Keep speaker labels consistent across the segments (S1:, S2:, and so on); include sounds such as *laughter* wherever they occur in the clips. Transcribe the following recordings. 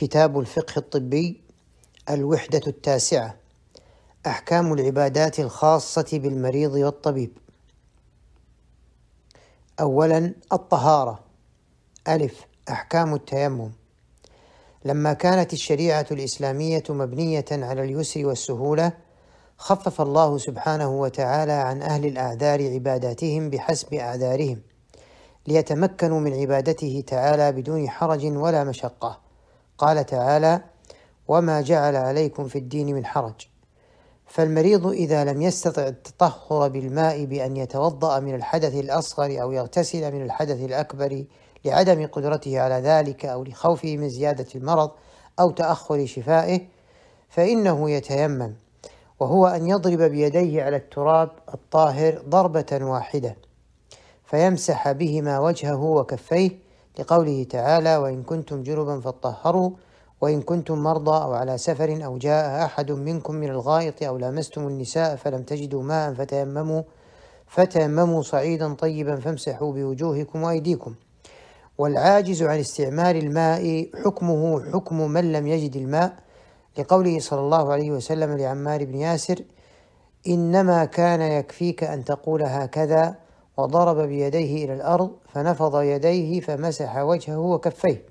S1: كتاب الفقه الطبي الوحدة التاسعة أحكام العبادات الخاصة بالمريض والطبيب. أولا الطهارة. ألف أحكام التيمم. لما كانت الشريعة الإسلامية مبنية على اليسر والسهولة خفف الله سبحانه وتعالى عن أهل الأعذار عباداتهم بحسب أعذارهم ليتمكنوا من عبادته تعالى بدون حرج ولا مشقة. قال تعالى وما جعل عليكم في الدين من حرج. فالمريض إذا لم يستطع التطهر بالماء بأن يتوضأ من الحدث الأصغر أو يغتسل من الحدث الأكبر لعدم قدرته على ذلك أو لخوفه من زيادة المرض أو تأخر شفائه فإنه يتيمم وهو أن يضرب بيديه على التراب الطاهر ضربة واحدة فيمسح بهما وجهه وكفيه لقوله تعالى وإن كنتم جنبا فاطهروا وإن كنتم مرضى أو على سفر أو جاء أحد منكم من الغائط أو لامستم النساء فلم تجدوا ماء فتيمموا فتيمموا صعيدا طيبا فامسحوا بوجوهكم وأيديكم. والعاجز عن استعمال الماء حكمه حكم من لم يجد الماء لقوله صلى الله عليه وسلم لعمار بن ياسر إنما كان يكفيك أن تقول هكذا وضرب بيديه إلى الأرض فنفض يديه فمسح وجهه وكفيه.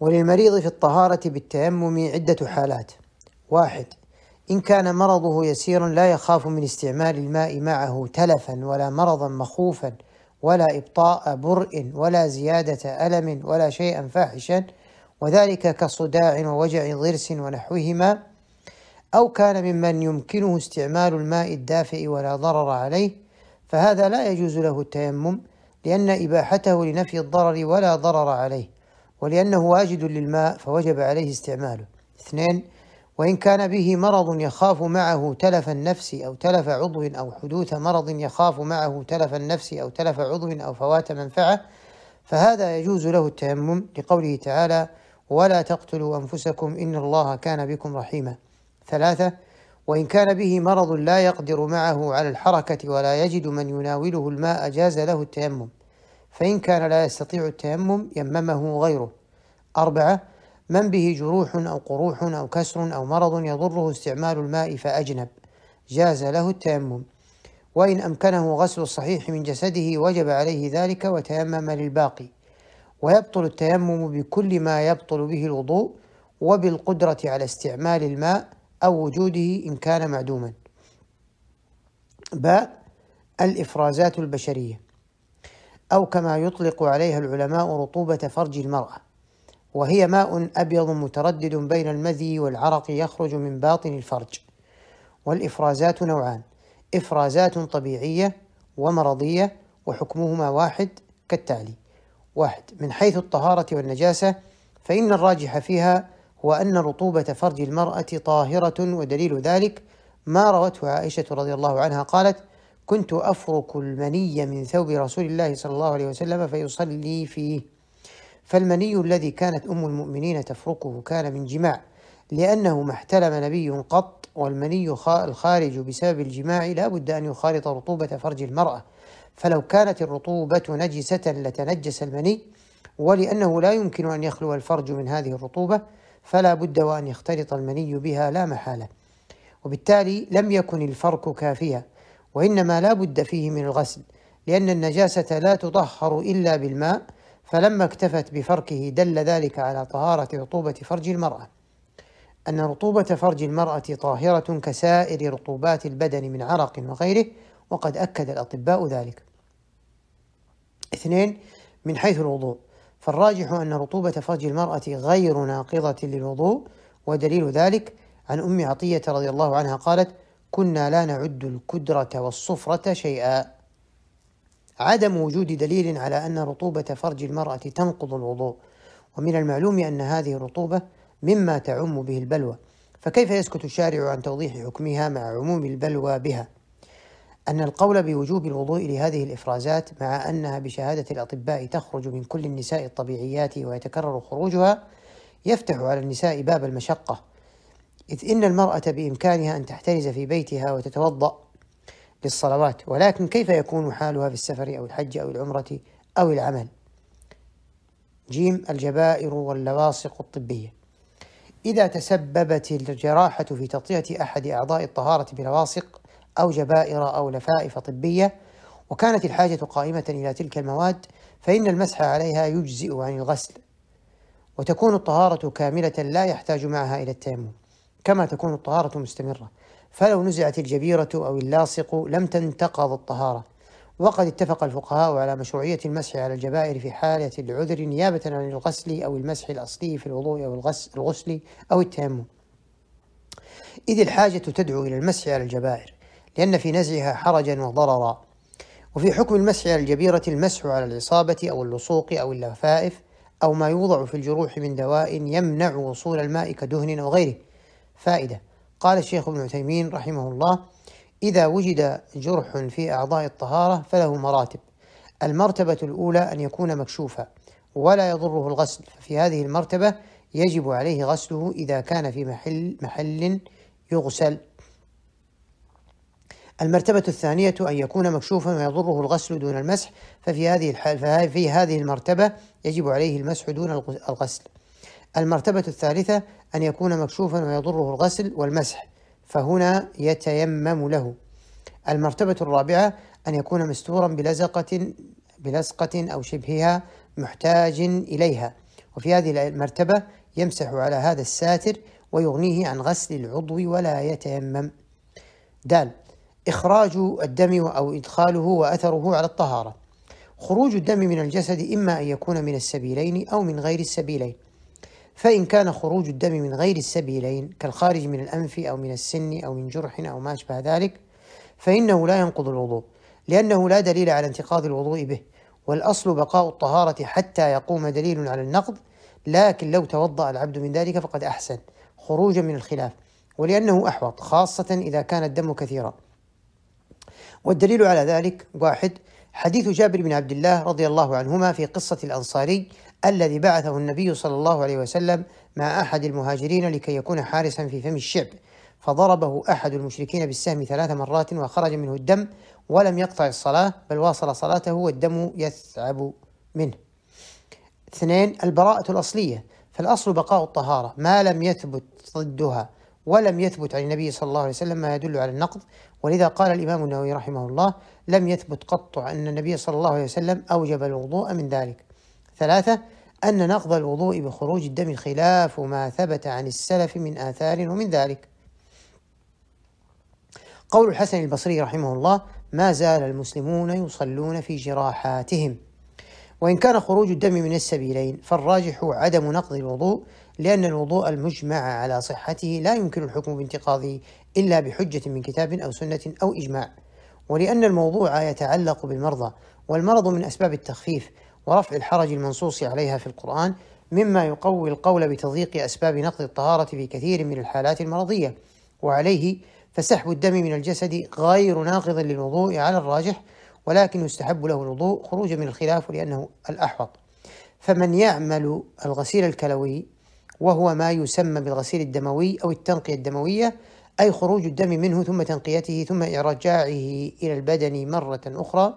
S1: وللمريض في الطهارة بالتيمم عدة حالات. واحد إن كان مرضه يسيرا لا يخاف من استعمال الماء معه تلفا ولا مرضا مخوفا ولا إبطاء برء ولا زيادة ألم ولا شيئا فاحشا وذلك كصداع ووجع ضرس ونحوهما أو كان ممن يمكنه استعمال الماء الدافئ ولا ضرر عليه فهذا لا يجوز له التيمم لأن إباحته لنفي الضرر ولا ضرر عليه ولأنه واجد للماء فوجب عليه استعماله. اثنين وإن كان به مرض يخاف معه تلف النفس أو تلف عضو أو حدوث مرض يخاف معه تلف النفس أو تلف عضو أو فوات منفعة فهذا يجوز له التيمم لقوله تعالى ولا تقتلوا أنفسكم إن الله كان بكم رحيما ثلاثة وإن كان به مرض لا يقدر معه على الحركة ولا يجد من يناوله الماء جاز له التيمم. فإن كان لا يستطيع التيمم يممه غيره. أربعة من به جروح أو قروح أو كسر أو مرض يضره استعمال الماء فأجنب. جاز له التيمم. وإن أمكنه غسل الصحيح من جسده وجب عليه ذلك وتيمم للباقي. ويبطل التيمم بكل ما يبطل به الوضوء وبالقدرة على استعمال الماء أو وجوده إن كان معدوما. باء الإفرازات البشرية. أو كما يطلق عليها العلماء رطوبة فرج المرأة. وهي ماء أبيض متردد بين المذي والعرق يخرج من باطن الفرج. والإفرازات نوعان. إفرازات طبيعية ومرضية وحكمهما واحد كالتالي. واحد من حيث الطهارة والنجاسة فإن الراجح فيها هو أن رطوبة فرج المرأة طاهرة ودليل ذلك ما روته عائشة رضي الله عنها قالت كنت أفرك المني من ثوب رسول الله صلى الله عليه وسلم فيصلي فيه. فالمني الذي كانت أم المؤمنين تفركه كان من جماع لأنه ما احتلم نبي قط والمني الخارج بسبب الجماع لا بد أن يخالط رطوبة فرج المرأة. فلو كانت الرطوبة نجسة لتنجس المني ولأنه لا يمكن أن يخلو الفرج من هذه الرطوبة فلا بد وأن يختلط المني بها لا محالة. وبالتالي لم يكن الفرك كافيا وإنما لا بد فيه من الغسل لأن النجاسة لا تطهر إلا بالماء فلما اكتفت بفركه دل ذلك على طهارة رطوبة فرج المرأة. أن رطوبة فرج المرأة طاهرة كسائر رطوبات البدن من عرق وغيره وقد أكد الأطباء ذلك. اثنين من حيث الوضوء. فالراجح أن رطوبة فرج المرأة غير ناقضة للوضوء ودليل ذلك عن أم عطية رضي الله عنها قالت كنا لا نعد الكدرة والصفرة شيئا. عدم وجود دليل على أن رطوبة فرج المرأة تنقض الوضوء ومن المعلوم أن هذه الرطوبة مما تعم به البلوى فكيف يسكت الشارع عن توضيح حكمها مع عموم البلوى بها؟ أن القول بوجوب الوضوء لهذه الإفرازات مع أنها بشهادة الأطباء تخرج من كل النساء الطبيعيات ويتكرر خروجها يفتح على النساء باب المشقة. إذ إن المرأة بإمكانها أن تحترز في بيتها وتتوضأ للصلوات ولكن كيف يكون حالها في السفر أو الحج أو العمرة أو العمل؟ جيم الجبائر واللواصق الطبية. إذا تسببت الجراحة في تغطية أحد أعضاء الطهارة بلواصق أو جبائر أو لفائف طبية وكانت الحاجة قائمة إلى تلك المواد فإن المسح عليها يجزئ عن الغسل وتكون الطهارة كاملة لا يحتاج معها إلى التيمم كما تكون الطهارة مستمرة. فلو نزعت الجبيرة أو اللاصق لم تنتقض الطهارة. وقد اتفق الفقهاء على مشروعية المسح على الجبائر في حالة العذر نيابة عن الغسل أو المسح الأصلي في الوضوء أو الغسل أو التيمم. إذ الحاجة تدعو إلى المسح على الجبائر. لأن في نزعها حرجا وضررا. وفي حكم المسح على الجبيرة المسح على العصابة أو اللصوق أو اللفائف أو ما يوضع في الجروح من دواء يمنع وصول الماء كدهن أو غيره. فائدة قال الشيخ ابن عثيمين رحمه الله إذا وجد جرح في أعضاء الطهارة فله مراتب. المرتبة الأولى أن يكون مكشوفا ولا يضره الغسل. ففي هذه المرتبة يجب عليه غسله إذا كان في محل محل يغسل. المرتبة الثانية أن يكون مكشوفا ويضره الغسل دون المسح ففي هذه الحال ففي هذه المرتبة يجب عليه المسح دون الغسل. المرتبة الثالثة أن يكون مكشوفا ويضره الغسل والمسح فهنا يتيمم له. المرتبة الرابعة أن يكون مستورا بلزقة بلصقة أو شبهها محتاج إليها وفي هذه المرتبة يمسح على هذا الساتر ويغنيه عن غسل العضو ولا يتيمم. دال إخراج الدم أو إدخاله وأثره على الطهارة. خروج الدم من الجسد إما أن يكون من السبيلين أو من غير السبيلين. فإن كان خروج الدم من غير السبيلين كالخارج من الأنف أو من السن أو من جرح أو ما أشبه ذلك فإنه لا ينقض الوضوء لأنه لا دليل على انتقاض الوضوء به. والأصل بقاء الطهارة حتى يقوم دليل على النقض لكن لو توضأ العبد من ذلك فقد أحسن. خروجا من الخلاف ولأنه أحوط خاصة إذا كان الدم كثيرا. والدليل على ذلك واحد حديث جابر بن عبد الله رضي الله عنهما في قصة الأنصاري الذي بعثه النبي صلى الله عليه وسلم مع أحد المهاجرين لكي يكون حارسا في فم الشعب. فضربه أحد المشركين بالسهم ثلاث مرات وخرج منه الدم ولم يقطع الصلاة بل واصل صلاته والدم يثعب منه. اثنين البراءة الأصلية. فالأصل بقاء الطهارة ما لم يثبت ضدها. ولم يثبت عن النبي صلى الله عليه وسلم ما يدل على النقض. ولذا قال الإمام النووي رحمه الله لم يثبت قط أن النبي صلى الله عليه وسلم أوجب الوضوء من ذلك. ثلاثة أن نقض الوضوء بخروج الدم خلاف ما ثبت عن السلف من آثار ومن ذلك. قول الحسن البصري رحمه الله ما زال المسلمون يصلون في جراحاتهم. وإن كان خروج الدم من السبيلين فالراجح عدم نقض الوضوء لأن الوضوء المجمع على صحته لا يمكن الحكم بانتقاضه إلا بحجة من كتاب أو سنة أو إجماع. ولأن الموضوع يتعلق بالمرضى والمرض من أسباب التخفيف ورفع الحرج المنصوص عليها في القرآن مما يقوي القول بتضييق أسباب نقض الطهارة في كثير من الحالات المرضية. وعليه فسحب الدم من الجسد غير ناقض للوضوء على الراجح ولكن يستحب له الوضوء خروجا من الخلاف لأنه الأحوط. فمن يعمل الغسيل الكلوي وهو ما يسمى بالغسيل الدموي أو التنقية الدموية أي خروج الدم منه ثم تنقيته ثم إرجاعه إلى البدن مرة أخرى.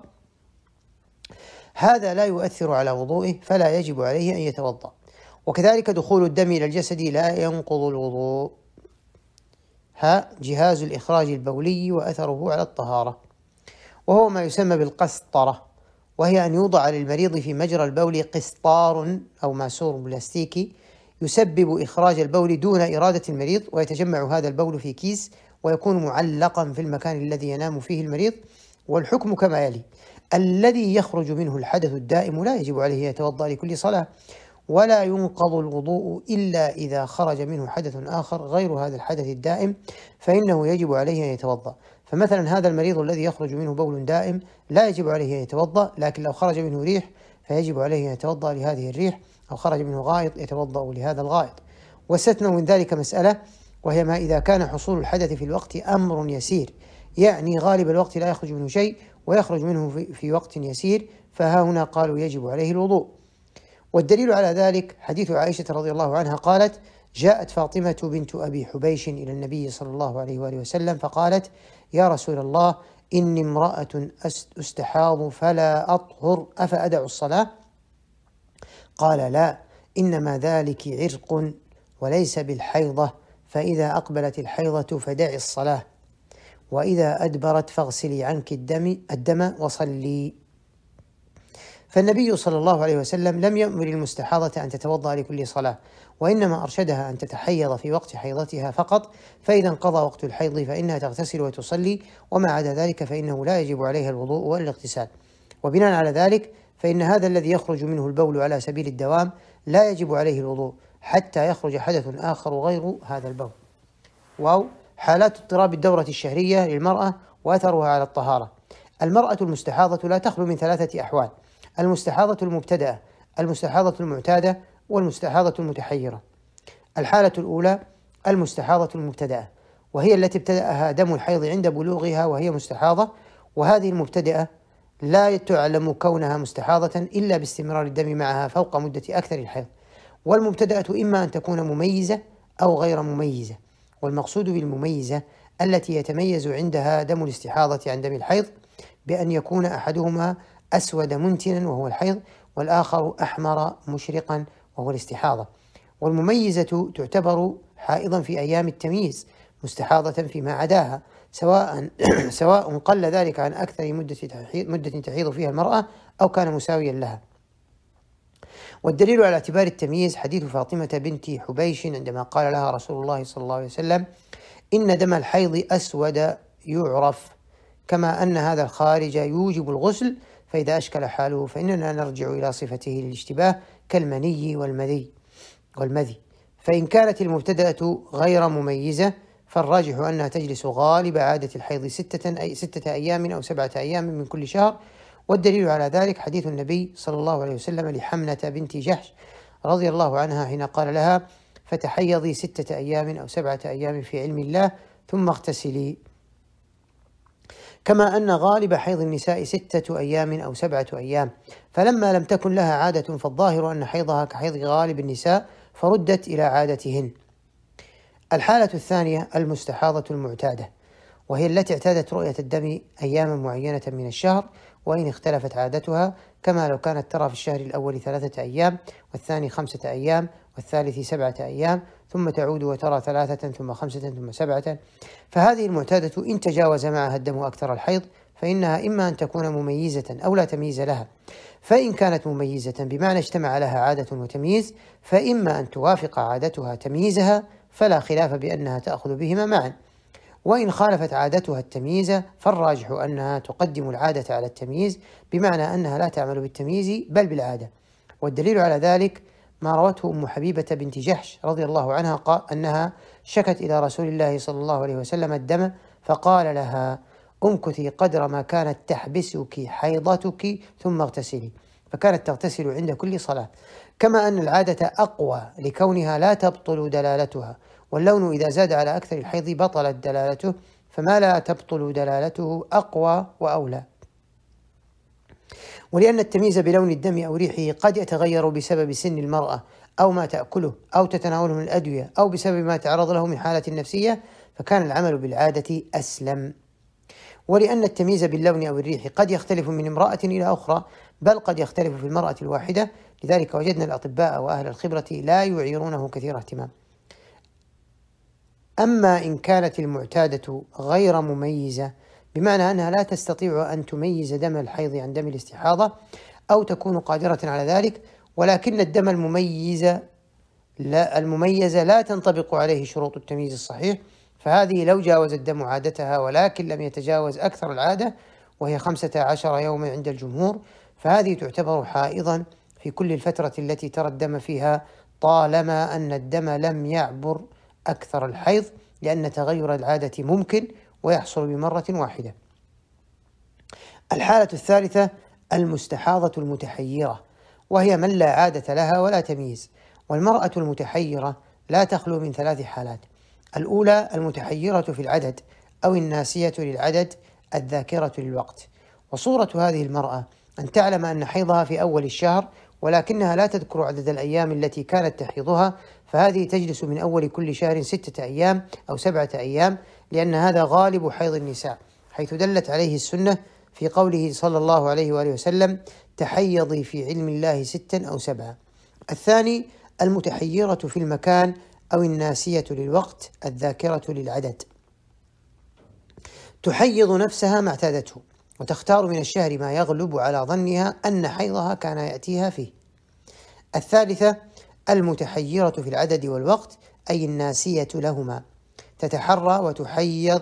S1: هذا لا يؤثر على وضوئه فلا يجب عليه أن يتوضأ. وكذلك دخول الدم إلى الجسد لا ينقض الوضوء. ها جهاز الإخراج البولي وأثره على الطهارة. وهو ما يسمى بالقسطرة وهي أن يوضع للمريض في مجرى البول قسطار أو ماسور بلاستيكي يسبب إخراج البول دون إرادة المريض ويتجمع هذا البول في كيس ويكون معلقا في المكان الذي ينام فيه المريض. والحكم كما يلي الذي يخرج منه الحدث الدائم لا يجب عليه يتوضأ لكل صلاة ولا ينقض الوضوء إلا إذا خرج منه حدث آخر غير هذا الحدث الدائم فإنه يجب عليه أن يتوضأ. فمثلا هذا المريض الذي يخرج منه بول دائم لا يجب عليه أن يتوضأ لكن لو خرج منه ريح فيجب عليه أن يتوضأ لهذه الريح. أو خرج منه غائط يتوضأ لهذا الغائط. واستثنوا من ذلك مسألة وهي ما إذا كان حصول الحدث في الوقت أمر يسير. يعني غالب الوقت لا يخرج منه شيء ويخرج منه في, وقت يسير فها هنا قالوا يجب عليه الوضوء. والدليل على ذلك حديث عائشة رضي الله عنها قالت جاءت فاطمة بنت أبي حبيش إلى النبي صلى الله عليه وآله وسلم فقالت يا رسول الله إني امرأة أستحاض فلا أطهر أفأدع الصلاة؟ قال لا إنما ذلك عرق وليس بالحيضة فإذا أقبلت الحيضة فدعي الصلاة وإذا أدبرت فاغسلي عنك الدم الدم وصلي. فالنبي صلى الله عليه وسلم لم يأمر المستحاضة أن تتوضأ لكل صلاة وإنما أرشدها أن تتحيض في وقت حيضتها فقط فإذا انقضى وقت الحيض فإنها تغتسل وتصلي وما عدا ذلك فإنه لا يجب عليها الوضوء ولا الاغتسال وبناء على ذلك فإن هذا الذي يخرج منه البول على سبيل الدوام لا يجب عليه الوضوء حتى يخرج حدث آخر غير هذا البول. واو. حالات اضطراب الدورة الشهرية للمرأة وأثرها على الطهارة. المرأة المستحاضة لا تخلو من ثلاثة أحوال المستحاضة المبتدأة المستحاضة المعتادة والمستحاضة المتحيرة. الحالة الأولى المستحاضة المبتدأة وهي التي ابتدأها دم الحيض عند بلوغها وهي مستحاضة وهذه المبتدأة لا تعلم كونها مستحاضة إلا باستمرار الدم معها فوق مدة أكثر الحيض. والمبتدأة إما أن تكون مميزة أو غير مميزة. والمقصود بالمميزة التي يتميز عندها دم الاستحاضة عن دم الحيض بأن يكون أحدهما أسود منتنا وهو الحيض والآخر أحمر مشرقا وهو الاستحاضة. والمميزة تعتبر حائضا في أيام التمييز مستحاضة فيما عداها. سواء *clears throat* سواء قل ذلك عن أكثر مدة مدة تحيض فيها المرأة أو كان مساويا لها. والدليل على اعتبار التمييز حديث فاطمة بنت حبيش عندما قال لها رسول الله صلى الله عليه وسلم: إن دم الحيض أسود يعرف كما أن هذا الخارج يوجب الغسل فإذا أشكل حاله فإننا نرجع إلى صفته للاشتباه كالمني والمذي والمذي فإن كانت المبتدأة غير مميزة فالراجح أنها تجلس غالب عادة الحيض ستة, أي ستة أيام أو سبعة أيام من كل شهر والدليل على ذلك حديث النبي صلى الله عليه وسلم لحمنة بنت جحش رضي الله عنها حين قال لها فتحيضي ستة أيام أو سبعة أيام في علم الله ثم اغتسلي. كما أن غالب حيض النساء ستة أيام أو سبعة أيام فلما لم تكن لها عادة فالظاهر أن حيضها كحيض غالب النساء فردت إلى عادتهن. الحالة الثانية المستحاضة المعتادة وهي التي اعتادت رؤية الدم أياما معينة من الشهر وإن اختلفت عادتها كما لو كانت ترى في الشهر الأول ثلاثة أيام والثاني خمسة أيام والثالث سبعة أيام ثم تعود وترى ثلاثة ثم خمسة ثم سبعة. فهذه المعتادة إن تجاوز معها الدم أكثر الحيض فإنها إما أن تكون مميزة أو لا تمييز لها. فإن كانت مميزة بمعنى اجتمع لها عادة وتمييز فإما أن توافق عادتها تمييزها فلا خلاف بأنها تأخذ بهما معا. وإن خالفت عادتها التمييز فالراجح أنها تقدم العادة على التمييز بمعنى أنها لا تعمل بالتمييز بل بالعادة. والدليل على ذلك ما روته أم حبيبة بنت جحش رضي الله عنها قال أنها شكت إلى رسول الله صلى الله عليه وسلم الدم فقال لها أمكثي قدر ما كانت تحبسك حيضتك ثم اغتسلي. فكانت تغتسل عند كل صلاة. كما أن العادة أقوى لكونها لا تبطل دلالتها واللون إذا زاد على أكثر الحيض بطلت دلالته فما لا تبطل دلالته أقوى وأولى. ولأن التمييز بلون الدم أو ريحه قد يتغير بسبب سن المرأة أو ما تأكله أو تتناوله من الأدوية أو بسبب ما تعرض له من حالة نفسية فكان العمل بالعادة أسلم. ولأن التمييز باللون أو الريح قد يختلف من امرأة إلى أخرى بل قد يختلف في المرأة الواحدة لذلك وجدنا الأطباء وأهل الخبرة لا يعيرونه كثير اهتمام. أما إن كانت المعتادة غير مميزة بمعنى أنها لا تستطيع أن تميز دم الحيض عن دم الاستحاضة أو تكون قادرة على ذلك ولكن الدم المميز لا المميز لا تنطبق عليه شروط التمييز الصحيح فهذه لو جاوز الدم عادتها ولكن لم يتجاوز أكثر العادة وهي خمسة عشر يوما عند الجمهور فهذه تعتبر حائضا في كل الفترة التي ترى الدم فيها طالما أن الدم لم يعبر أكثر الحيض لأن تغير العادة ممكن ويحصل بمرة واحدة. الحالة الثالثة المستحاضة المتحيرة وهي من لا عادة لها ولا تمييز والمرأة المتحيرة لا تخلو من ثلاث حالات الأولى المتحيرة في العدد أو الناسية للعدد الذاكرة للوقت وصورة هذه المرأة أن تعلم أن حيضها في أول الشهر ولكنها لا تذكر عدد الأيام التي كانت تحيضها فهذه تجلس من أول كل شهر ستة أيام أو سبعة أيام لأن هذا غالب حيض النساء حيث دلت عليه السنة في قوله صلى الله عليه وآله وسلم تحيضي في علم الله ستا أو سبعا الثاني المتحيرة في المكان أو الناسية للوقت الذاكرة للعدد. تحيض نفسها ما اعتادته. وتختار من الشهر ما يغلب على ظنها أن حيضها كان يأتيها فيه. الثالثة المتحيرة في العدد والوقت أي الناسية لهما. تتحرى وتحيض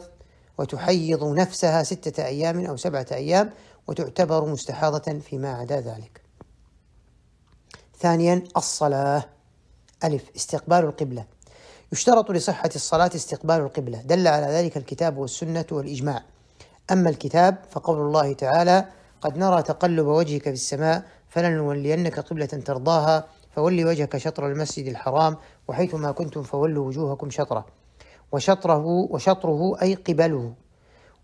S1: وتحيض نفسها ستة أيام أو سبعة أيام وتعتبر مستحاضة فيما عدا ذلك. ثانيا الصلاة. ألف استقبال القبلة. يشترط لصحة الصلاة استقبال القبلة. دل على ذلك الكتاب والسنة والإجماع. أما الكتاب فقول الله تعالى قد نرى تقلب وجهك في السماء فلنولينك قبلة ترضاها فولي وجهك شطر المسجد الحرام وحيث ما كنتم فولوا وجوهكم شطره. وشطره وشطره أي قبله.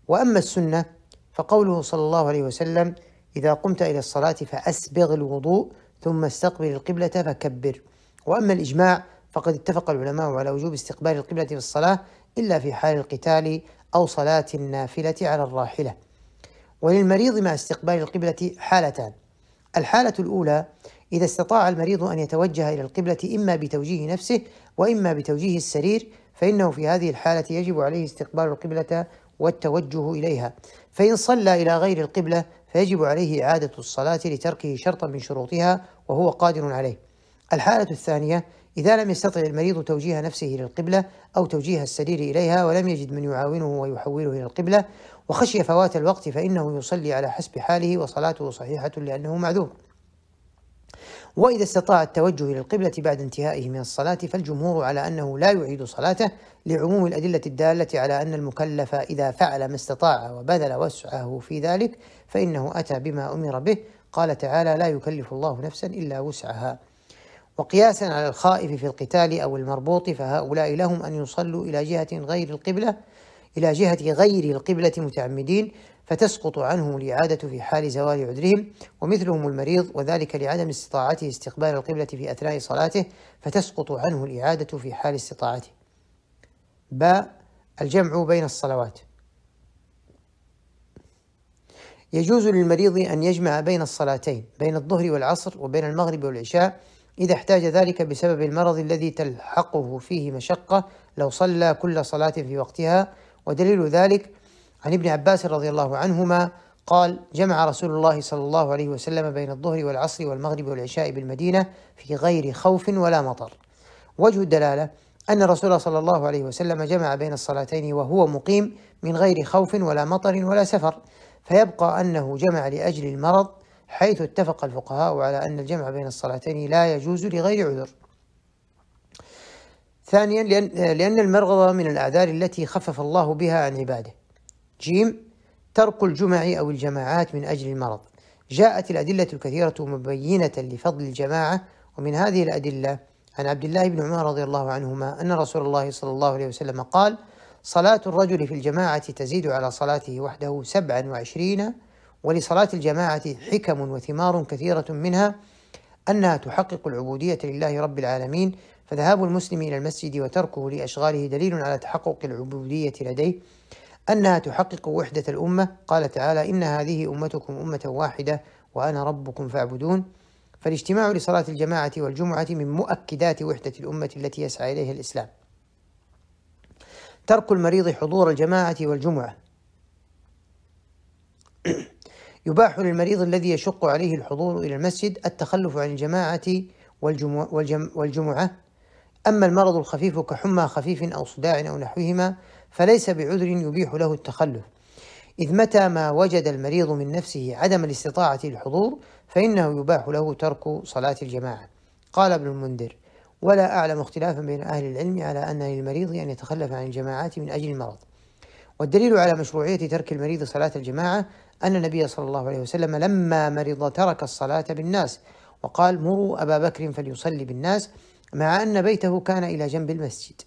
S1: وأما السنة فقوله صلى الله عليه وسلم إذا قمت إلى الصلاة فأسبغ الوضوء ثم استقبل القبلة فكبر. وأما الإجماع فقد اتفق العلماء على وجوب استقبال القبلة في الصلاة إلا في حال القتال أو صلاة النافلة على الراحلة. وللمريض مع استقبال القبلة حالتان. الحالة الأولى إذا استطاع المريض أن يتوجه إلى القبلة إما بتوجيه نفسه وإما بتوجيه السرير فإنه في هذه الحالة يجب عليه استقبال القبلة والتوجه إليها. فإن صلى إلى غير القبلة فيجب عليه إعادة الصلاة لتركه شرطا من شروطها وهو قادر عليه. الحالة الثانية إذا لم يستطع المريض توجيه نفسه إلى القبلة أو توجيه السرير إليها ولم يجد من يعاونه ويحوله إلى القبلة وخشي فوات الوقت فإنه يصلي على حسب حاله وصلاته صحيحة لأنه معذور. وإذا استطاع التوجه إلى القبلة بعد انتهائه من الصلاة فالجمهور على أنه لا يعيد صلاته لعموم الأدلة الدالة على أن المكلف إذا فعل ما استطاع وبذل وسعه في ذلك فإنه أتى بما أمر به. قال تعالى لا يكلف الله نفسا إلا وسعها. وقياسا على الخائف في القتال أو المربوط فهؤلاء لهم أن يصلوا إلى جهة غير القبلة إلى جهة غير القبلة متعمدين فتسقط عنهم الإعادة في حال زوال عذرهم ومثلهم المريض وذلك لعدم استطاعته استقبال القبلة في أثناء صلاته فتسقط عنه الإعادة في حال استطاعته. باء الجمع بين الصلوات يجوز للمريض أن يجمع بين الصلاتين بين الظهر والعصر وبين المغرب والعشاء إذا احتاج ذلك بسبب المرض الذي تلحقه فيه مشقة لو صلى كل صلاة في وقتها. ودليل ذلك عن ابن عباس رضي الله عنهما قال جمع رسول الله صلى الله عليه وسلم بين الظهر والعصر والمغرب والعشاء بالمدينة في غير خوف ولا مطر. وجه الدلالة أن الرسول صلى الله عليه وسلم جمع بين الصلاتين وهو مقيم من غير خوف ولا مطر ولا سفر. فيبقى أنه جمع لأجل المرض حيث اتفق الفقهاء على أن الجمع بين الصلاتين لا يجوز لغير عذر. ثانيا لأن, لأن المرض من الأعذار التي خفف الله بها عن عباده. جيم ترك الجمع أو الجماعات من أجل المرض. جاءت الأدلة الكثيرة مبينة لفضل الجماعة ومن هذه الأدلة عن عبد الله بن عمر رضي الله عنهما أن رسول الله صلى الله عليه وسلم قال صلاة الرجل في الجماعة تزيد على صلاته وحده سبعا وعشرين ولصلاة الجماعة حكم وثمار كثيرة منها أنها تحقق العبودية لله رب العالمين فذهاب المسلم إلى المسجد وتركه لأشغاله دليل على تحقق العبودية لديه. أنها تحقق وحدة الأمة. قال تعالى إن هذه أمتكم أمة واحدة وأنا ربكم فاعبدون. فالاجتماع لصلاة الجماعة والجمعة من مؤكدات وحدة الأمة التي يسعى إليها الإسلام. ترك المريض حضور الجماعة والجمعة. يباح للمريض الذي يشق عليه الحضور إلى المسجد التخلف عن الجماعة والجمعة, أما المرض الخفيف كحمى خفيف أو صداع أو نحوهما فليس بعذر يبيح له التخلف. إذ متى ما وجد المريض من نفسه عدم الاستطاعة للحضور فإنه يباح له ترك صلاة الجماعة. قال ابن المنذر ولا أعلم اختلافا بين أهل العلم على أن للمريض أن يتخلف عن الجماعات من أجل المرض. والدليل على مشروعية ترك المريض صلاة الجماعة أن النبي صلى الله عليه وسلم لما مرض ترك الصلاة بالناس وقال مروا أبا بكر فليصلي بالناس مع أن بيته كان إلى جنب المسجد.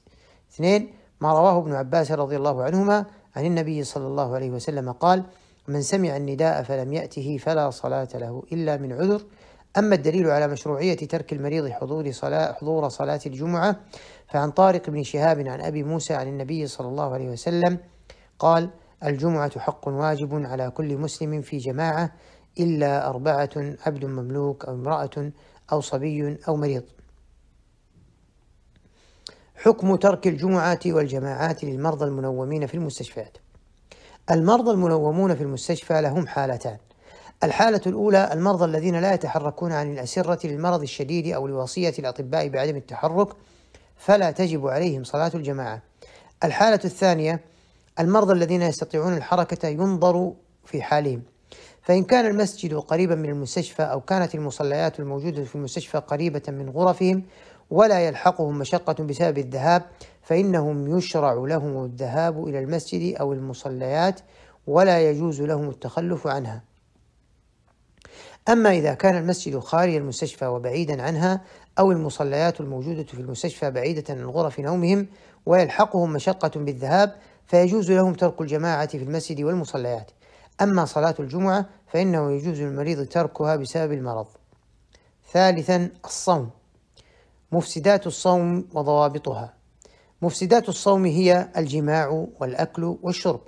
S1: اثنين ما رواه ابن عباس رضي الله عنهما عن النبي صلى الله عليه وسلم قال من سمع النداء فلم يأته فلا صلاة له إلا من عذر. أما الدليل على مشروعية ترك المريض حضور صلاة حضور صلاة الجمعة فعن طارق بن شهاب عن أبي موسى عن النبي صلى الله عليه وسلم قال الجمعة حق واجب على كل مسلم في جماعة إلا أربعة عبد مملوك أو امرأة أو صبي أو مريض. حكم ترك الجمعة والجماعات للمرضى المنومين في المستشفيات. المرضى المنومون في المستشفى لهم حالتان. الحالة الأولى المرضى الذين لا يتحركون عن الأسرة للمرض الشديد أو لوصية الأطباء بعدم التحرك فلا تجب عليهم صلاة الجماعة. الحالة الثانية المرضى الذين يستطيعون الحركة ينظر في حالهم فإن كان المسجد قريبا من المستشفى أو كانت المصليات الموجودة في المستشفى قريبة من غرفهم ولا يلحقهم مشقة بسبب الذهاب فإنهم يشرع لهم الذهاب إلى المسجد أو المصليات ولا يجوز لهم التخلف عنها. أما إذا كان المسجد خارج المستشفى وبعيدا عنها أو المصليات الموجودة في المستشفى بعيدة عن غرف نومهم ويلحقهم مشقة بالذهاب فيجوز لهم ترك الجماعة في المسجد والمصليات. أما صلاة الجمعة فإنه يجوز للمريض تركها بسبب المرض. ثالثا الصوم. مفسدات الصوم وضوابطها. مفسدات الصوم هي الجماع والأكل والشرب.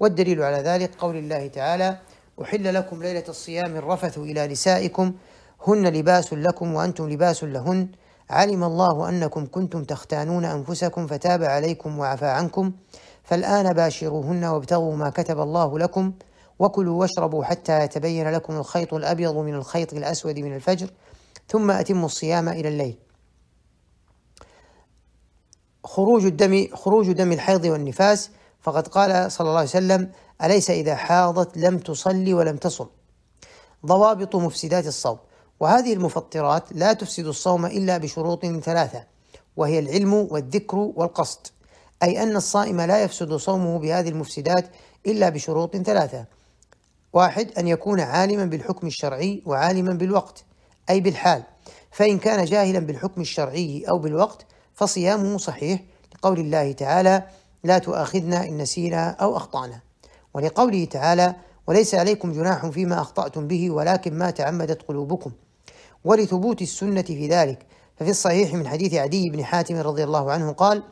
S1: والدليل على ذلك قول الله تعالى أحل لكم ليلة الصيام الرفث إلى نسائكم هن لباس لكم وأنتم لباس لهن. علم الله أنكم كنتم تختانون أنفسكم فتاب عليكم وعفى عنكم. فالآن باشروهن وابتغوا ما كتب الله لكم وكلوا واشربوا حتى يتبين لكم الخيط الأبيض من الخيط الأسود من الفجر ثم أتموا الصيام إلى الليل. خروج الدم خروج دم الحيض والنفاس. فقد قال صلى الله عليه وسلم أليس إذا حاضت لم تصلي ولم تصم؟ ضوابط مفسدات الصوم. وهذه المفطرات لا تفسد الصوم إلا بشروط ثلاثة وهي العلم والذكر والقصد. أي أن الصائم لا يفسد صومه بهذه المفسدات إلا بشروط ثلاثة. واحد أن يكون عالما بالحكم الشرعي وعالما بالوقت أي بالحال. فإن كان جاهلا بالحكم الشرعي أو بالوقت فصيامه صحيح لقول الله تعالى لا تؤاخذنا إن نسينا أو أخطأنا ولقوله تعالى وليس عليكم جناح فيما أخطأتم به ولكن ما تعمدت قلوبكم ولثبوت السنة في ذلك. ففي الصحيح من حديث عدي بن حاتم رضي الله عنه قال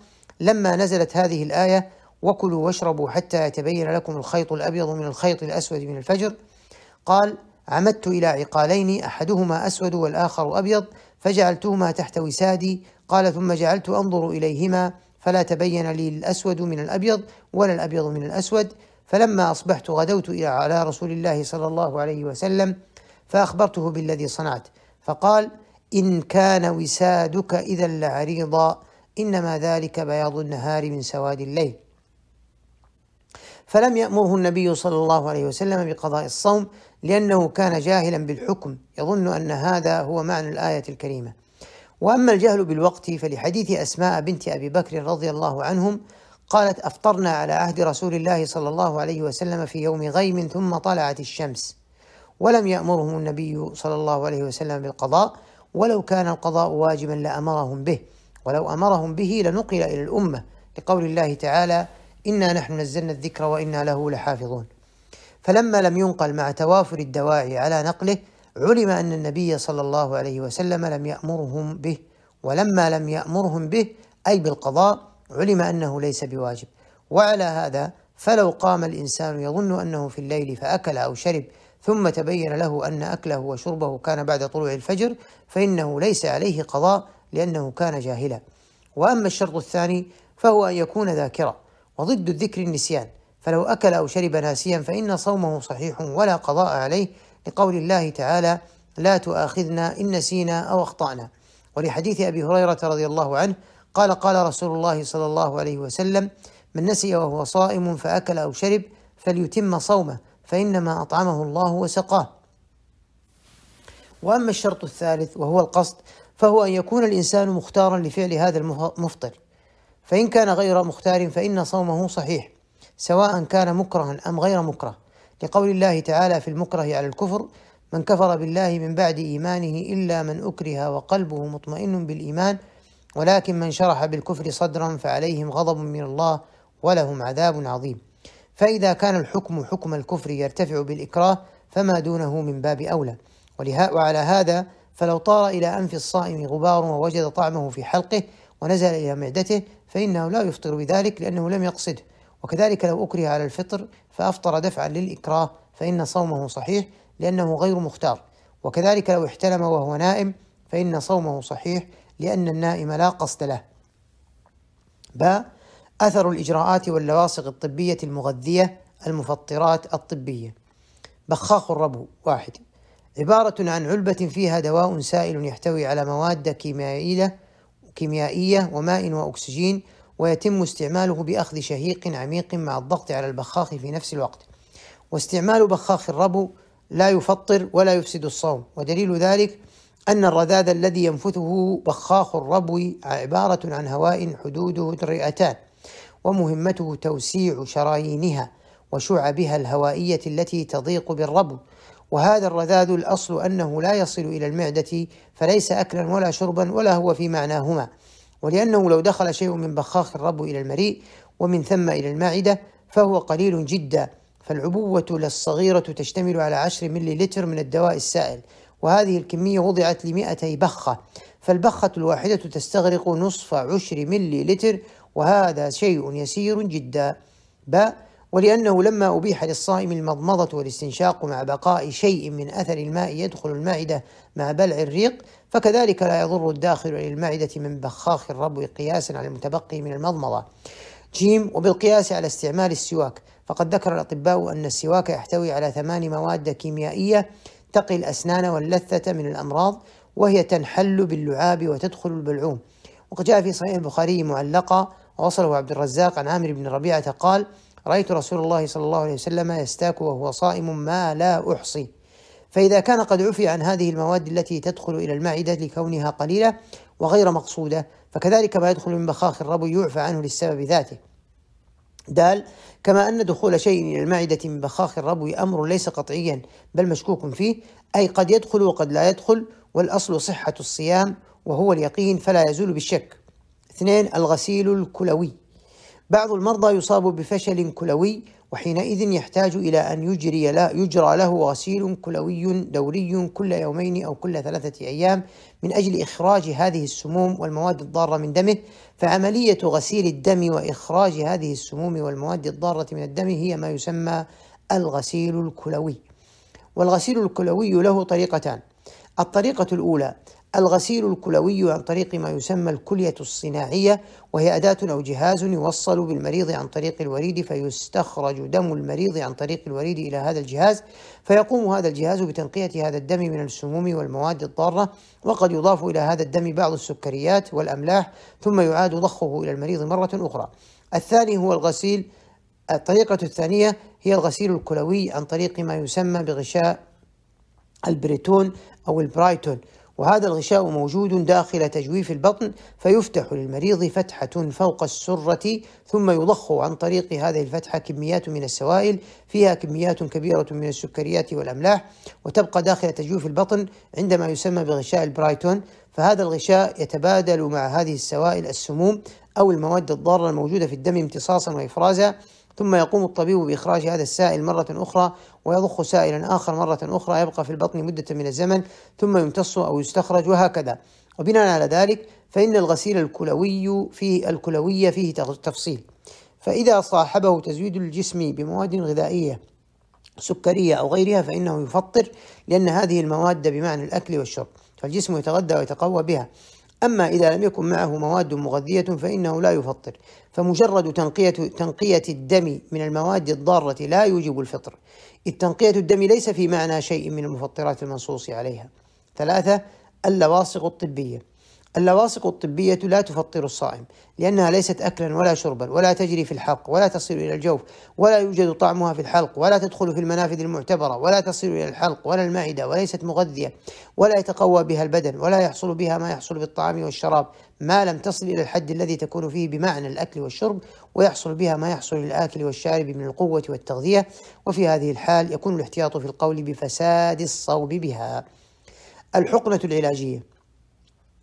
S1: لما نزلت هذه الآية وكلوا واشربوا حتى يتبين لكم الخيط الأبيض من الخيط الأسود من الفجر قال عمدت إلى عقالين أحدهما أسود والآخر أبيض فجعلتهما تحت وسادي قال ثم جعلت أنظر إليهما فلا تبين لي الأسود من الأبيض ولا الأبيض من الأسود فلما أصبحت غدوت إلى على رسول الله صلى الله عليه وسلم فأخبرته بالذي صنعت فقال إن كان وسادك إذا لعريضا إنما ذلك بياض النهار من سواد الليل. فلم يأمره النبي صلى الله عليه وسلم بقضاء الصوم لأنه كان جاهلا بالحكم. يظن أن هذا هو معنى الآية الكريمة. وأما الجهل بالوقت فلحديث أسماء بنت أبي بكر رضي الله عنهم قالت أفطرنا على عهد رسول الله صلى الله عليه وسلم في يوم غيم ثم طلعت الشمس. ولم يأمرهم النبي صلى الله عليه وسلم بالقضاء ولو كان القضاء واجبا لأمرهم به. ولو أمرهم به لنقل إلى الأمة لقول الله تعالى إنا نحن نزلنا الذكر وإنا له لحافظون. فلما لم ينقل مع توافر الدواعي على نقله علم أن النبي صلى الله عليه وسلم لم يأمرهم به ولما لم يأمرهم به أي بالقضاء علم أنه ليس بواجب. وعلى هذا فلو قام الإنسان يظن أنه في الليل فأكل أو شرب ثم تبين له أن أكله وشربه كان بعد طلوع الفجر فإنه ليس عليه قضاء لأنه كان جاهلا. وأما الشرط الثاني فهو أن يكون ذاكرا. وضد الذكر النسيان. فلو أكل أو شرب ناسيا فإن صومه صحيح ولا قضاء عليه لقول الله تعالى لا تؤاخذنا إن نسينا أو أخطأنا. ولحديث أبي هريرة رضي الله عنه قال قال رسول الله صلى الله عليه وسلم من نسي وهو صائم فأكل أو شرب فليتم صومه فإنما أطعمه الله وسقاه. وأما الشرط الثالث وهو القصد فهو أن يكون الإنسان مختارا لفعل هذا المفطر فإن كان غير مختار فإن صومه صحيح سواء كان مكرها أم غير مكره. لقول الله تعالى في المكره على الكفر من كفر بالله من بعد إيمانه إلا من أكره وقلبه مطمئن بالإيمان ولكن من شرح بالكفر صدرا فعليهم غضب من الله ولهم عذاب عظيم. فإذا كان الحكم حكم الكفر يرتفع بالإكراه فما دونه من باب أولى. وعلى هذا فلو طار إلى أنف الصائم غبار ووجد طعمه في حلقه ونزل إلى معدته فإنه لا يفطر بذلك لأنه لم يقصده. وكذلك لو أكره على الفطر فأفطر دفعا للإكراه فإن صومه صحيح لأنه غير مختار. وكذلك لو احتلم وهو نائم فإن صومه صحيح لأن النائم لا قصد له. ب. أثر الإجراءات واللواصق الطبية المغذية المفطرات الطبية. بخاخ الربو واحد. عبارة عن علبة فيها دواء سائل يحتوي على مواد كيميائية وماء وأكسجين ويتم استعماله بأخذ شهيق عميق مع الضغط على البخاخ في نفس الوقت. واستعمال بخاخ الربو لا يفطر ولا يفسد الصوم ودليل ذلك أن الرذاذ الذي ينفثه بخاخ الربو عبارة عن هواء حدوده الرئتان ومهمته توسيع شرايينها وشعبها الهوائية التي تضيق بالربو. وهذا الرذاذ الأصل أنه لا يصل إلى المعدة فليس أكلا ولا شربا ولا هو في معناهما. ولأنه لو دخل شيء من بخاخ الربو إلى المريء ومن ثم إلى المعدة فهو قليل جدا. فالعبوة الصغيرة تشتمل على عشر ملي لتر من الدواء السائل. وهذه الكمية وضعت لمئتي بخة. فالبخة الواحدة تستغرق نصف عشر ملي لتر وهذا شيء يسير جدا. ب ولأنه لما أبيح للصائم المضمضة والاستنشاق مع بقاء شيء من أثر الماء يدخل المعدة مع بلع الريق فكذلك لا يضر الداخل إلى المعدة من بخاخ الربو قياسا على المتبقي من المضمضة. جيم وبالقياس على استعمال السواك. فقد ذكر الأطباء أن السواك يحتوي على ثمان مواد كيميائية تقي الأسنان واللثة من الأمراض وهي تنحل باللعاب وتدخل البلعوم. وقد جاء في صحيح البخاري معلقا ووصله عبد الرزاق عن عامر بن ربيعة قال رأيت رسول الله صلى الله عليه وسلم يستاك وهو صائم ما لا أحصي. فإذا كان قد عفي عن هذه المواد التي تدخل إلى المعدة لكونها قليلة وغير مقصودة فكذلك ما يدخل من بخاخ الربو يعفى عنه للسبب ذاته. دال كما أن دخول شيء إلى المعدة من بخاخ الربو أمر ليس قطعيا بل مشكوك فيه أي قد يدخل وقد لا يدخل والأصل صحة الصيام وهو اليقين فلا يزول بالشك. اثنين الغسيل الكلوي. بعض المرضى يصاب بفشل كلوي وحينئذ يحتاج إلى أن يجري لا يجرى له غسيل كلوي دوري كل يومين أو كل ثلاثة أيام من أجل إخراج هذه السموم والمواد الضارة من دمه. فعملية غسيل الدم وإخراج هذه السموم والمواد الضارة من الدم هي ما يسمى الغسيل الكلوي. والغسيل الكلوي له طريقتان. الطريقة الأولى الغسيل الكلوي عن طريق ما يسمى الكلية الصناعية وهي أداة أو جهاز يوصل بالمريض عن طريق الوريد فيستخرج دم المريض عن طريق الوريد إلى هذا الجهاز فيقوم هذا الجهاز بتنقية هذا الدم من السموم والمواد الضارة وقد يضاف إلى هذا الدم بعض السكريات والأملاح ثم يعاد ضخه إلى المريض مرة أخرى. الثاني هو الغسيل الطريقة الثانية هي الغسيل الكلوي عن طريق ما يسمى بغشاء البريتون أو البرايتون. وهذا الغشاء موجود داخل تجويف البطن فيفتح للمريض فتحة فوق السرة ثم يضخ عن طريق هذه الفتحة كميات من السوائل فيها كميات كبيرة من السكريات والأملاح وتبقى داخل تجويف البطن عندما يسمى بغشاء البرايتون. فهذا الغشاء يتبادل مع هذه السوائل السموم أو المواد الضارة الموجودة في الدم امتصاصا وإفرازا ثم يقوم الطبيب بإخراج هذا السائل مرة أخرى ويضخ سائلا آخر مرة أخرى يبقى في البطن مدة من الزمن ثم يمتص أو يستخرج وهكذا. وبناء على ذلك فإن الغسيل الكلوي فيه الكلوية فيه تفصيل. فإذا صاحبه تزويد الجسم بمواد غذائية سكرية أو غيرها فإنه يفطر لأن هذه المواد بمعنى الأكل والشرب. فالجسم يتغذى ويتقوى بها. أما إذا لم يكن معه مواد مغذية فإنه لا يفطر فمجرد تنقية, تنقية الدم من المواد الضارة لا يوجب الفطر. إذ تنقية الدم ليس في معنى شيء من المفطرات المنصوص عليها. ثلاثة اللواصق الطبية. اللواصق الطبية لا تفطر الصائم لأنها ليست أكلا ولا شربا ولا تجري في الحلق ولا تصل إلى الجوف ولا يوجد طعمها في الحلق ولا تدخل في المنافذ المعتبرة ولا تصل إلى الحلق ولا المعدة وليست مغذية ولا يتقوى بها البدن ولا يحصل بها ما يحصل بالطعام والشراب ما لم تصل إلى الحد الذي تكون فيه بمعنى الأكل والشرب ويحصل بها ما يحصل للآكل والشارب من القوة والتغذية وفي هذه الحال يكون الاحتياط في القول بفساد الصوب بها. الحقنة العلاجية.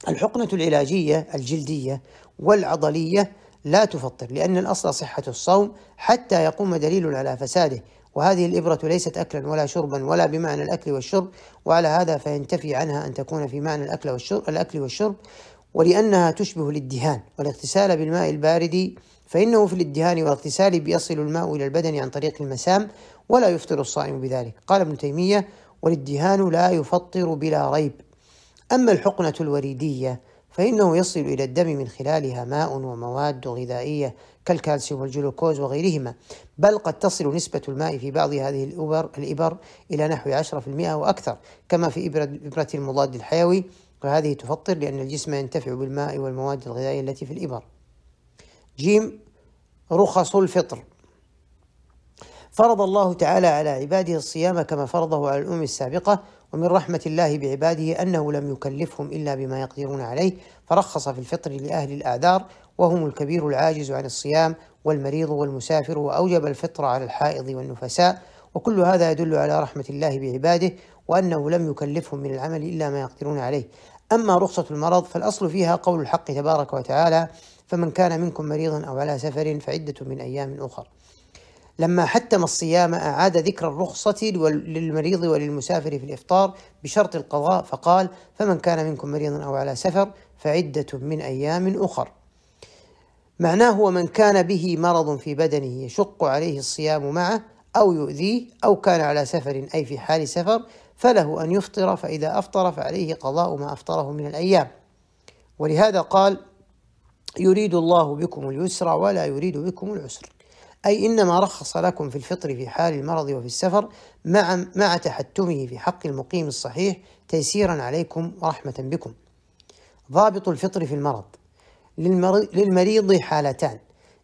S1: الحقنة العلاجية الجلدية والعضلية لا تفطر لأن الأصل صحة الصوم حتى يقوم دليل على فساده. وهذه الإبرة ليست أكلا ولا شربا ولا بمعنى الأكل والشرب وعلى هذا فينتفي عنها أن تكون في معنى الأكل والشرب, الأكل والشرب ولأنها تشبه الإدهان والاغتسال بالماء البارد. فإنه في الإدهان والاغتسال بيصل الماء إلى البدن عن طريق المسام ولا يفطر الصائم بذلك. قال ابن تيمية والإدهان لا يفطر بلا ريب. أما الحقنة الوريدية فإنه يصل إلى الدم من خلالها ماء ومواد غذائية كالكالسيوم والجلوكوز وغيرهما بل قد تصل نسبة الماء في بعض هذه الإبر, الإبر إلى نحو 10% وأكثر كما في إبرة, المضاد الحيوي وهذه تفطر لأن الجسم ينتفع بالماء والمواد الغذائية التي في الإبر. جيم رخص الفطر. فرض الله تعالى على عباده الصيام كما فرضه على الأمم السابقة ومن رحمة الله بعباده أنه لم يكلفهم إلا بما يقدرون عليه فرخص في الفطر لأهل الأعذار وهم الكبير العاجز عن الصيام والمريض والمسافر وأوجب الفطر على الحائض والنفساء. وكل هذا يدل على رحمة الله بعباده وأنه لم يكلفهم من العمل إلا ما يقدرون عليه. أما رخصة المرض فالأصل فيها قول الحق تبارك وتعالى فمن كان منكم مريضا أو على سفر فعدة من أيام أخر لما حتم الصيام أعاد ذكر الرخصة للمريض وللمسافر في الإفطار بشرط القضاء فقال فمن كان منكم مريضا أو على سفر فعدة من أيام أخر. معناه ومن كان به مرض في بدنه يشق عليه الصيام معه أو يؤذيه أو كان على سفر أي في حال سفر فله أن يفطر فإذا أفطر فعليه قضاء ما أفطره من الأيام. ولهذا قال يريد الله بكم اليسر ولا يريد بكم العسر. أي إنما رخص لكم في الفطر في حال المرض وفي السفر مع مع تحتمه في حق المقيم الصحيح تيسيرا عليكم ورحمة بكم. ضابط الفطر في المرض. للمريض حالتان.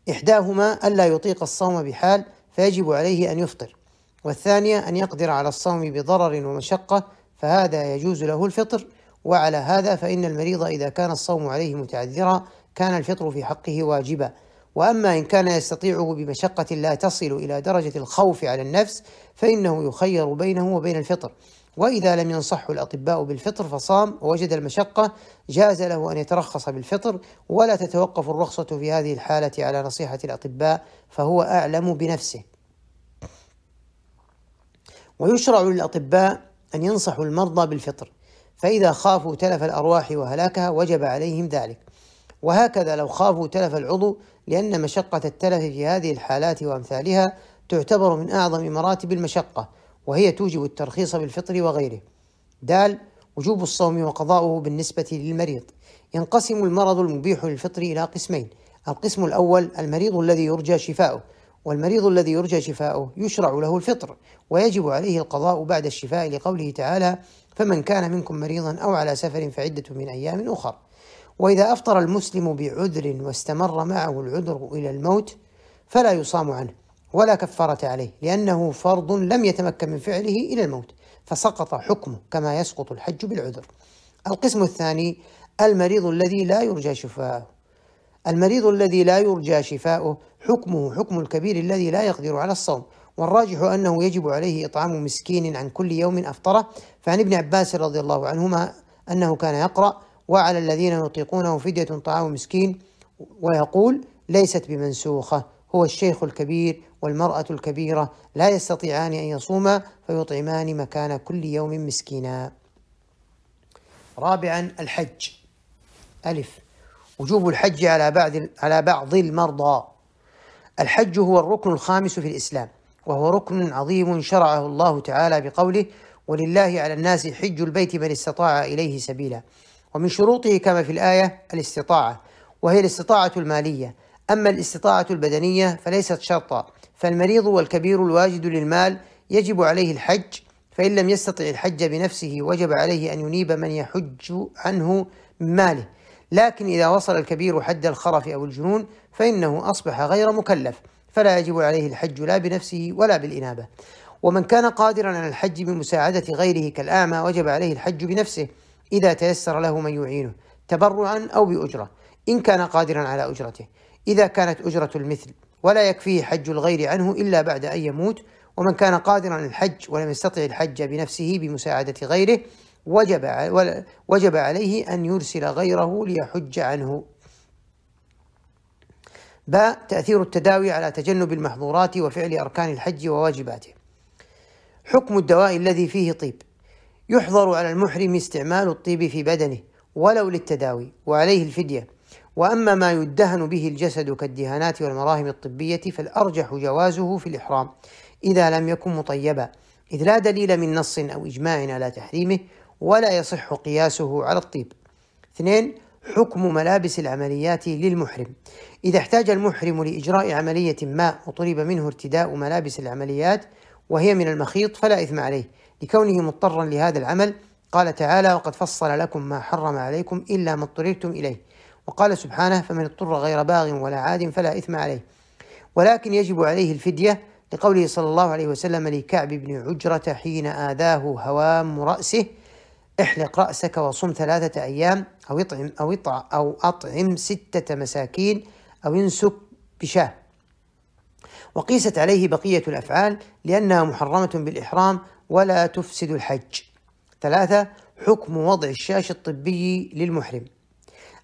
S1: إحداهما ألا يطيق الصوم بحال فيجب عليه أن يفطر والثانية أن يقدر على الصوم بضرر ومشقة فهذا يجوز له الفطر وعلى هذا فإن المريض إذا كان الصوم عليه متعذرا كان الفطر في حقه واجبا. وأما إن كان يستطيعه بمشقة لا تصل إلى درجة الخوف على النفس فإنه يخير بينه وبين الفطر. وإذا لم ينصحه الأطباء بالفطر فصام ووجد المشقة جاز له أن يترخص بالفطر ولا تتوقف الرخصة في هذه الحالة على نصيحة الأطباء فهو أعلم بنفسه. ويشرع للأطباء أن ينصحوا المرضى بالفطر فإذا خافوا تلف الأرواح وهلاكها وجب عليهم ذلك. وهكذا لو خافوا تلف العضو لأن مشقة التلف في هذه الحالات وأمثالها تعتبر من أعظم مراتب المشقة وهي توجب الترخيص بالفطر وغيره. دال وجوب الصوم وقضاؤه بالنسبة للمريض. ينقسم المرض المبيح للفطر إلى قسمين. القسم الأول المريض الذي يرجى شفاؤه، والمريض الذي يرجى شفاؤه يشرع له الفطر ويجب عليه القضاء بعد الشفاء لقوله تعالى: فمن كان منكم مريضا أو على سفر فعدة من أيام أخر. وإذا أفطر المسلم بعذر واستمر معه العذر إلى الموت فلا يصام عنه ولا كفارة عليه لأنه فرض لم يتمكن من فعله إلى الموت فسقط حكمه كما يسقط الحج بالعذر. القسم الثاني المريض الذي لا يرجى شفاؤه. المريض الذي لا يرجى شفاؤه حكمه حكم الكبير الذي لا يقدر على الصوم والراجح أنه يجب عليه إطعام مسكين عن كل يوم أفطره فعن ابن عباس رضي الله عنهما أنه كان يقرأ وعلى الذين يطيقونه فدية طعام مسكين ويقول ليست بمنسوخة هو الشيخ الكبير والمرأة الكبيرة لا يستطيعان أن يصوما فيطعمان مكان كل يوم مسكينا. رابعا الحج. ألف. وجوب الحج على بعض على بعض المرضى. الحج هو الركن الخامس في الإسلام وهو ركن عظيم شرعه الله تعالى بقوله ولله على الناس حج البيت من استطاع إليه سبيلا. ومن شروطه كما في الآية الاستطاعة وهي الاستطاعة المالية. أما الاستطاعة البدنية فليست شرطا فالمريض والكبير الواجد للمال يجب عليه الحج فإن لم يستطع الحج بنفسه وجب عليه أن ينيب من يحج عنه من ماله. لكن إذا وصل الكبير حد الخرف أو الجنون فإنه أصبح غير مكلف فلا يجب عليه الحج لا بنفسه ولا بالإنابة. ومن كان قادرا على الحج بمساعدة غيره كالأعمى وجب عليه الحج بنفسه إذا تيسر له من يعينه تبرعا أو بأجرة إن كان قادرا على أجرته إذا كانت أجرة المثل ولا يكفيه حج الغير عنه إلا بعد أن يموت ومن كان قادرا على الحج ولم يستطع الحج بنفسه بمساعدة غيره وجب وجب عليه أن يرسل غيره ليحج عنه. باء تأثير التداوي على تجنب المحظورات وفعل أركان الحج وواجباته. حكم الدواء الذي فيه طيب يحظر على المحرم استعمال الطيب في بدنه ولو للتداوي وعليه الفدية. وأما ما يدهن به الجسد كالدهانات والمراهم الطبية فالأرجح جوازه في الإحرام إذا لم يكن مطيبا إذ لا دليل من نص أو إجماع على تحريمه ولا يصح قياسه على الطيب. اثنين حكم ملابس العمليات للمحرم. إذا احتاج المحرم لإجراء عملية ما وطلب منه ارتداء ملابس العمليات وهي من المخيط فلا إثم عليه لكونه مضطرا لهذا العمل قال تعالى وقد فصل لكم ما حرم عليكم إلا ما اضطررتم إليه. وقال سبحانه فمن اضطر غير باغ ولا عاد فلا إثم عليه. ولكن يجب عليه الفدية لقوله صلى الله عليه وسلم لكعب بن عجرة حين آذاه هوام رأسه احلق رأسك وصم ثلاثة أيام أو اطعم أو اطع أو أطعم ستة مساكين أو انسك بشاة. وقيست عليه بقية الأفعال لأنها محرمة بالإحرام ولا تفسد الحج. ثلاثة حكم وضع الشاش الطبي للمحرم.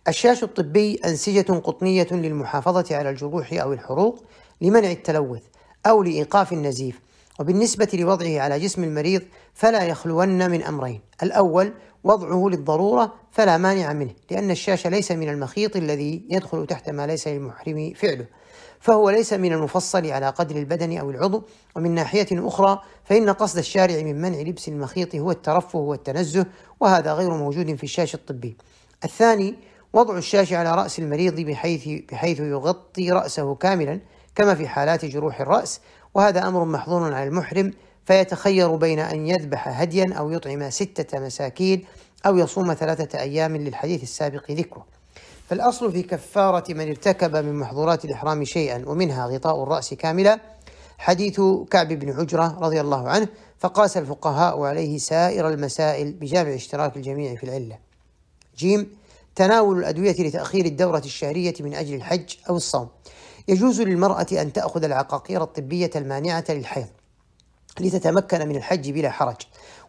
S1: الشاش الطبي أنسجة قطنية للمحافظة على الجروح أو الحروق لمنع التلوث أو لإيقاف النزيف. وبالنسبة لوضعه على جسم المريض فلا يخلون من أمرين. الأول وضعه للضرورة فلا مانع منه لأن الشاش ليس من المخيط الذي يدخل تحت ما ليس للمحرم فعله. فهو ليس من المفصل على قدر البدن أو العضو ومن ناحية أخرى فإن قصد الشارع من منع لبس المخيط هو الترفه والتنزه وهذا غير موجود في الشاش الطبي. الثاني وضع الشاش على رأس المريض بحيث, بحيث يغطي رأسه كاملا كما في حالات جروح الرأس وهذا أمر محظور على المحرم فيتخير بين أن يذبح هديا أو يطعم ستة مساكين أو يصوم ثلاثة أيام للحديث السابق ذكره. فالأصل في كفارة من ارتكب من محظورات الإحرام شيئا ومنها غطاء الرأس كاملا. حديث كعب بن عجرة رضي الله عنه فقاس الفقهاء عليه سائر المسائل بجامع اشتراك الجميع في العلة. جيم تناول الأدوية لتأخير الدورة الشهرية من أجل الحج أو الصوم. يجوز للمرأة أن تأخذ العقاقير الطبية المانعة للحيض لتتمكن من الحج بلا حرج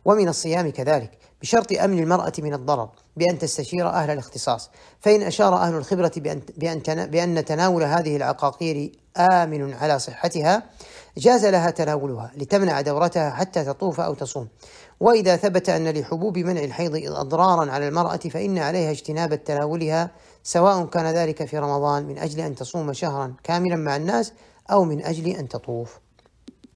S1: ومن الصيام كذلك. بشرط أمن المرأة من الضرر بأن تستشير أهل الاختصاص. فإن أشار أهل الخبرة بأن, بأن, بأن تناول هذه العقاقير آمن على صحتها جاز لها تناولها لتمنع دورتها حتى تطوف أو تصوم. وإذا ثبت أن لحبوب منع الحيض أضرارا على المرأة فإن عليها اجتناب تناولها سواء كان ذلك في رمضان من أجل أن تصوم شهرا كاملا مع الناس أو من أجل أن تطوف.